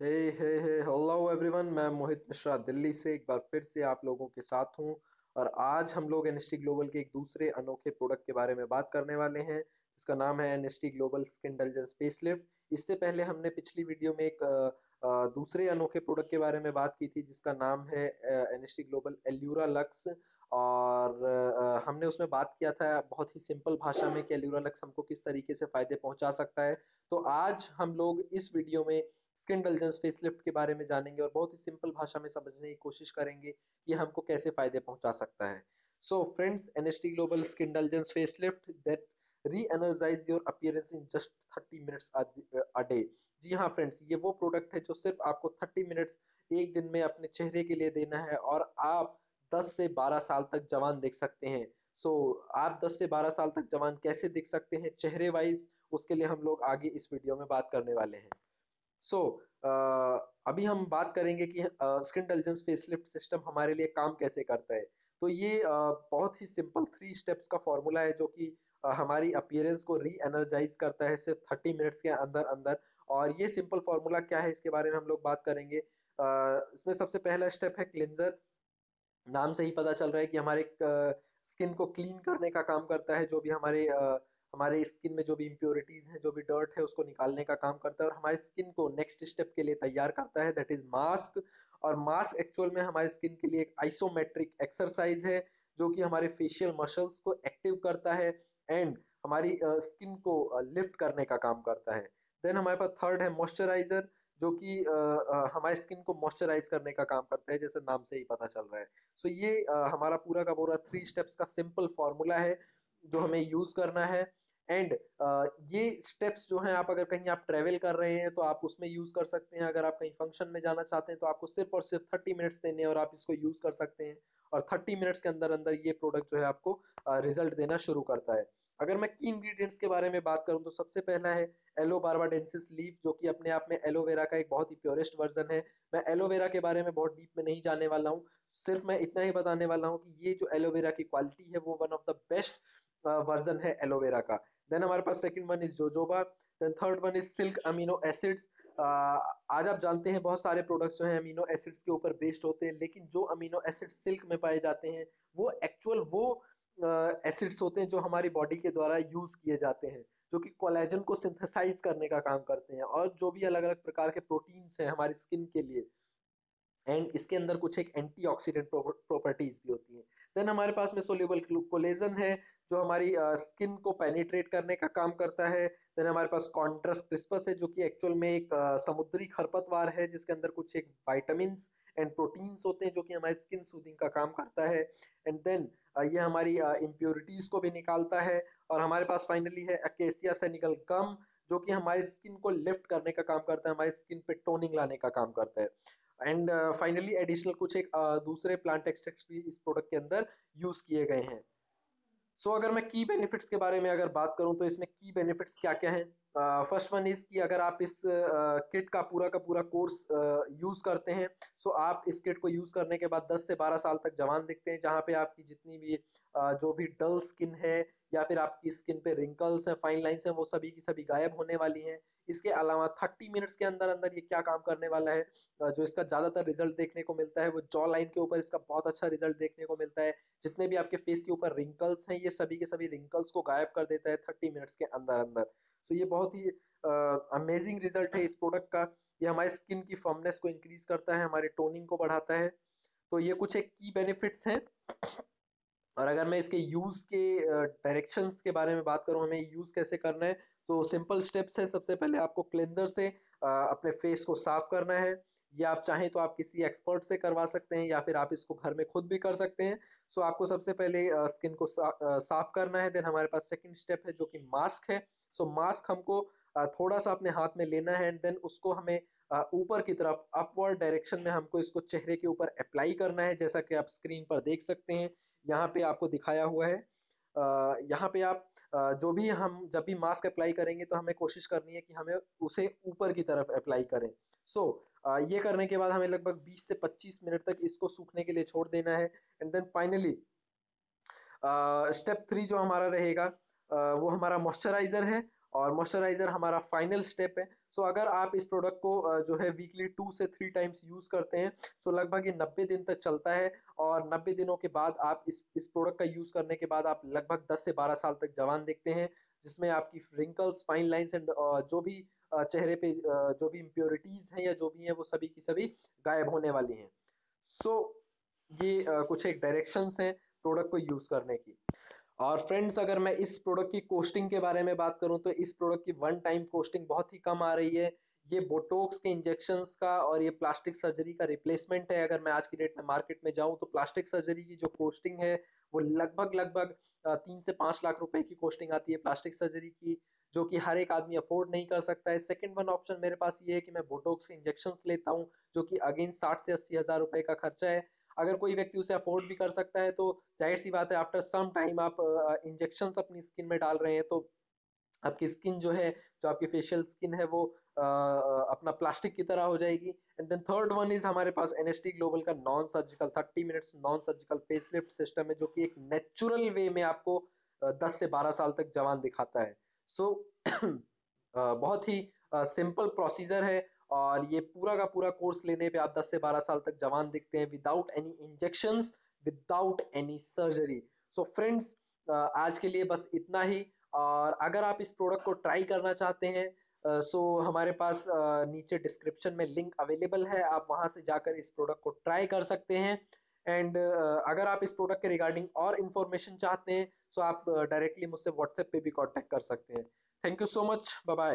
हे हे हे hello everyone मैं मोहित मिश्रा, दिल्ली से एक बार फिर से आप लोगों के साथ हूँ और आज हम लोग एनएसटी ग्लोबल के एक दूसरे अनोखे प्रोडक्ट के बारे में बात करने वाले हैं, जिसका नाम है एनएसटी ग्लोबल स्किन डलजन स्पेसलिफ्ट इससे पहले हमने पिछली वीडियो में एक दूसरे अनोखे प्रोडक्ट के बारे में बात की थी, जिसका नाम है एनएसटी ग्लोबल एल्यूरा लक्स और हमने उसमें बात किया था बहुत ही सिंपल भाषा में कि एल्यूरा लक्स हमको किस तरीके से फ़ायदे पहुँचा सकता है। तो आज हम लोग इस वीडियो में स्किन डलजेंस फेसलिफ्ट के बारे में जानेंगे और बहुत ही सिंपल भाषा में समझने की कोशिश करेंगे कि हमको कैसे फ़ायदे पहुँचा सकता है। So friends an N S T global skin indulgence facelift that reenergise your appearance in just 30 minutes a day जी हाँ फ्रेंड्स ये वो प्रोडक्ट है जो सिर्फ़ आपको 30 मिनट्स एक दिन में अपने चेहरे के लिए देना है और आप 10 से 12 साल तक जवान देख सकते हैं। सो so, आप 10 से 12 साल तक जवान कैसे दिख सकते हैं? चेहरे वाइज उसके लिए हम लोग आगे इस वीडियो में बात करने वाले हैं। सो so, अभी हम बात करेंगे कि स्किन इंटेलिजेंस फेसलिफ्ट सिस्टम हमारे लिए काम कैसे करता है। तो ये बहुत ही सिंपल थ्री स्टेप्स का फॉर्मूला है जो कि हमारी अपियरेंस को री एनर्जाइज करता है सिर्फ़ थर्टी मिनट्स के अंदर अंदर। और ये सिंपल फॉर्मूला क्या है इसके बारे में हम लोग बात करेंगे। इसमें सबसे पहला स्टेप है क्लिनजर नाम से ही पता चल रहा है कि हमारे स्किन को क्लीन करने का काम करता है जो भी हमारे हमारे स्किन में जो भी इम्प्योरिटीज हैं जो भी डर्ट है उसको निकालने का काम करता है और हमारे स्किन को नेक्स्ट स्टेप के लिए तैयार करता है दैट इज़ मास्क और मास्क एक्चुअल में हमारे स्किन के लिए एक आइसोमेट्रिक एक्सरसाइज है जो कि हमारे फेशियल मसल्स को एक्टिव करता है एंड हमारी स्किन uh, को लिफ्ट uh, करने का काम करता है। देन हमारे पास थर्ड है मॉइस्चराइजर जो कि हमारे स्किन को मॉइस्चराइज करने का काम करता है जैसे नाम से ही पता चल रहा है। सो so, ये हमारा पूरा का पूरा थ्री स्टेप्स का सिंपल फॉर्मूला है जो हमें यूज़ करना है। एंड uh, ये स्टेप्स जो हैं आप अगर कहीं आप ट्रेवल कर रहे हैं तो आप उसमें यूज़ कर सकते हैं। अगर आप कहीं फ़ंक्शन में जाना चाहते हैं तो आपको सिर्फ़ और सिर्फ़ थर्टी मिनट्स देने और आप इसको यूज़ कर सकते हैं। और थर्टी मिनट्स के अंदर अंदर ये प्रोडक्ट जो है आपको रिज़ल्ट uh, देना शुरू करता है। अगर मैं की इंग्रेडिएंट्स के बारे में बात करूँ तो सबसे पहला है एलो बारबाडेंसिस लीफ जो कि अपने आप में एलोवेरा का एक बहुत ही प्योरेस्ट वर्जन है। मैं एलोवेरा के बारे में बहुत डीप में नहीं जाने वाला हूँ। सिर्फ़ मैं इतना ही बताने वाला हूँ कि ये जो एलोवेरा की क्वालिटी है वो one of the best version है एलोवेरा का। देन हमारे पास second one is jojoba then third one is silk amino acids आज आप जानते हैं बहुत सारे प्रोडक्ट्स जो हैं अमीनो एसिड्स के ऊपर बेस्ड होते हैं, लेकिन जो अमीनो एसिड सिल्क में पाए जाते हैं, वो एक्चुअल वो एसिड्स होते हैं जो हमारी बॉडी के द्वारा यूज़ किए जाते हैं, जो कि कोलेजन को सिंथेसाइज करने का काम करते हैं। और जो भी अलग अलग प्रकार के प्रोटीन्स हैं हमारी स्किन के लिए एंड इसके अंदर कुछ एक एंटीऑक्सीडेंट प्रॉपर्टीज़ भी होती हैं। देन हमारे पास में सोल्यूबल कोलेजन है जो हमारी स्किन uh, को पेनिट्रेट करने का काम करता है। देन हमारे पास कॉन्ट्रस क्रिस्पस है जो कि एक्चुअल में एक uh, समुद्री खरपतवार है जिसके अंदर कुछ एक वाइटामिन एंड प्रोटीन्स होते हैं जो कि हमारी स्किन सूदिंग का काम करता है। एंड देन uh, ये हमारी इम्प्योरिटीज को भी निकालता है। और हमारे पास फाइनली है अकेसिया सेनिकल गम जो कि हमारी स्किन को लिफ्ट करने का काम करता है हमारी स्किन पे टोनिंग लाने का काम करता है। एंड फाइनली एडिशनल कुछ एक uh, दूसरे प्लांट एक्सट्रैक्ट्स भी इस प्रोडक्ट के अंदर यूज़ किए गए हैं। सो so, अगर मैं की बेनिफिट्स के बारे में अगर बात करूँ तो इसमें की बेनिफिट्स क्या क्या हैं? फ़र्स्ट वन इज़ कि अगर आप इस किट uh, का पूरा का पूरा कोर्स यूज़ uh, करते हैं सो so आप इस किट को यूज़ करने के बाद 10 से 12 साल तक जवान दिखते हैं जहाँ पे आपकी जितनी भी uh, जो भी डल स्किन है या फिर आपकी स्किन पे रिंकल्स हैं फाइन लाइंस हैं वो सभी की सभी गायब होने वाली हैं। इसके अलावा 30 मिनट्स के अंदर अंदर ये क्या काम करने वाला है जो इसका ज़्यादातर रिज़ल्ट देखने को मिलता है, वो जॉ लाइन के ऊपर इसका बहुत अच्छा रिज़ल्ट देखने को मिलता है। जितने भी आपके फेस के ऊपर रिंकल्स हैं, ये सभी के सभी रिंकल्स को गायब कर देता है थर्टी मिनट्स के अंदर अंदर। सो ये बहुत ही अमेजिंग रिज़ल्ट है इस प्रोडक्ट का। ये हमारे स्किन की फर्मनेस को इंक्रीज करता है, हमारे टोनिंग को बढ़ाता है। तो ये कुछ एक की बेनिफिट्स हैं। और अगर मैं इसके यूज़ के डायरेक्शंस के बारे में बात करूँ, हमें यूज़ कैसे करना है तो सिंपल स्टेप्स है सबसे पहले आपको क्लेंजर से अपने फेस को साफ़ करना है। या आप चाहें तो आप किसी एक्सपर्ट से करवा सकते हैं या फिर आप इसको घर में खुद भी कर सकते हैं। सो आपको सबसे पहले स्किन को साफ़ करना है। देन हमारे पास सेकंड स्टेप है जो कि मास्क है। सो मास्क हमको थोड़ा सा अपने हाथ में लेना है एंड देन उसको हमें ऊपर की तरफ़ अपवर्ड डायरेक्शन में हमको इसको चेहरे के ऊपर अप्लाई करना है। जैसा कि आप स्क्रीन पर देख सकते हैं। यहाँ पे आपको दिखाया हुआ है। यहाँ पे आप जो भी हम जब भी मास्क अप्लाई करेंगे तो हमें कोशिश करनी है कि हमें उसे ऊपर की तरफ़ अप्लाई करें। सो so, ये करने के बाद हमें लगभग 20 से 25 मिनट तक इसको सूखने के लिए छोड़ देना है। And then finally step three जो हमारा रहेगा वो हमारा मॉइस्चराइजर है। और मॉइस्चराइज़र हमारा फाइनल स्टेप है। सो so, अगर आप इस प्रोडक्ट को जो है वीकली टू से थ्री टाइम्स यूज़ करते हैं सो so लगभग ये नब्बे दिन तक चलता है और नब्बे दिनों के बाद आप इस इस प्रोडक्ट का यूज़ करने के बाद आप लगभग दस से बारह साल तक जवान देखते हैं जिसमें आपकी रिंकल्स फाइन लाइन्स एंड जो भी चेहरे पे जो भी इम्प्योरिटीज़ हैं या जो भी हैं वो सभी की सभी गायब होने वाली हैं। सो so, ये कुछ एक डायरेक्शंस हैं प्रोडक्ट को यूज़ करने की। और फ्रेंड्स अगर मैं इस प्रोडक्ट की कोस्टिंग के बारे में बात करूँ तो इस प्रोडक्ट की वन टाइम कोस्टिंग बहुत ही कम आ रही है। ये बोटोक्स के इंजेक्शंस का और ये प्लास्टिक सर्जरी का रिप्लेसमेंट है। अगर मैं आज की डेट में मार्केट में जाऊँ तो प्लास्टिक सर्जरी की जो कोस्टिंग है, वो लगभग लगभग तीन से पाँच लाख रुपए की कोस्टिंग आती है प्लास्टिक सर्जरी की, जो कि हर एक आदमी अफोर्ड नहीं कर सकता है। सेकंड वन ऑप्शन मेरे पास ये है कि मैं बोटोक्स के इंजेक्शन लेता हूँ, जो कि अगेन साठ से अस्सी हज़ार रुपए का खर्चा है। अगर कोई व्यक्ति उसे अफोर्ड भी कर सकता है तो ज़ाहिर सी बात है आफ्टर सम टाइम आप इंजेक्शन अपनी स्किन में डाल रहे हैं तो आपकी स्किन जो है जो आपकी फेशियल स्किन है वो आ, अपना प्लास्टिक की तरह हो जाएगी। And then third one is हमारे पास एनएसटी ग्लोबल का non surgical thirty minutes non surgical facelift system है जो कि एक नेचुरल वे में आपको दस से बारह साल तक जवान दिखाता है। सो so, बहुत ही सिंपल प्रोसीजर है। और ये पूरा का पूरा कोर्स लेने पे आप 10 से 12 साल तक जवान दिखते हैं without any injection without any surgery so friends आज के लिए बस इतना ही। और अगर आप इस प्रोडक्ट को ट्राई करना चाहते हैं सो uh, हमारे पास uh, नीचे डिस्क्रिप्शन में लिंक अवेलेबल है। आप वहाँ से जाकर इस प्रोडक्ट को ट्राई कर सकते हैं। एंड uh, अगर आप इस प्रोडक्ट के रिगार्डिंग और इन्फॉर्मेशन चाहते हैं सो so आप डायरेक्टली मुझसे व्हाट्सएप पे भी कांटेक्ट कर सकते हैं। Thank you so much bye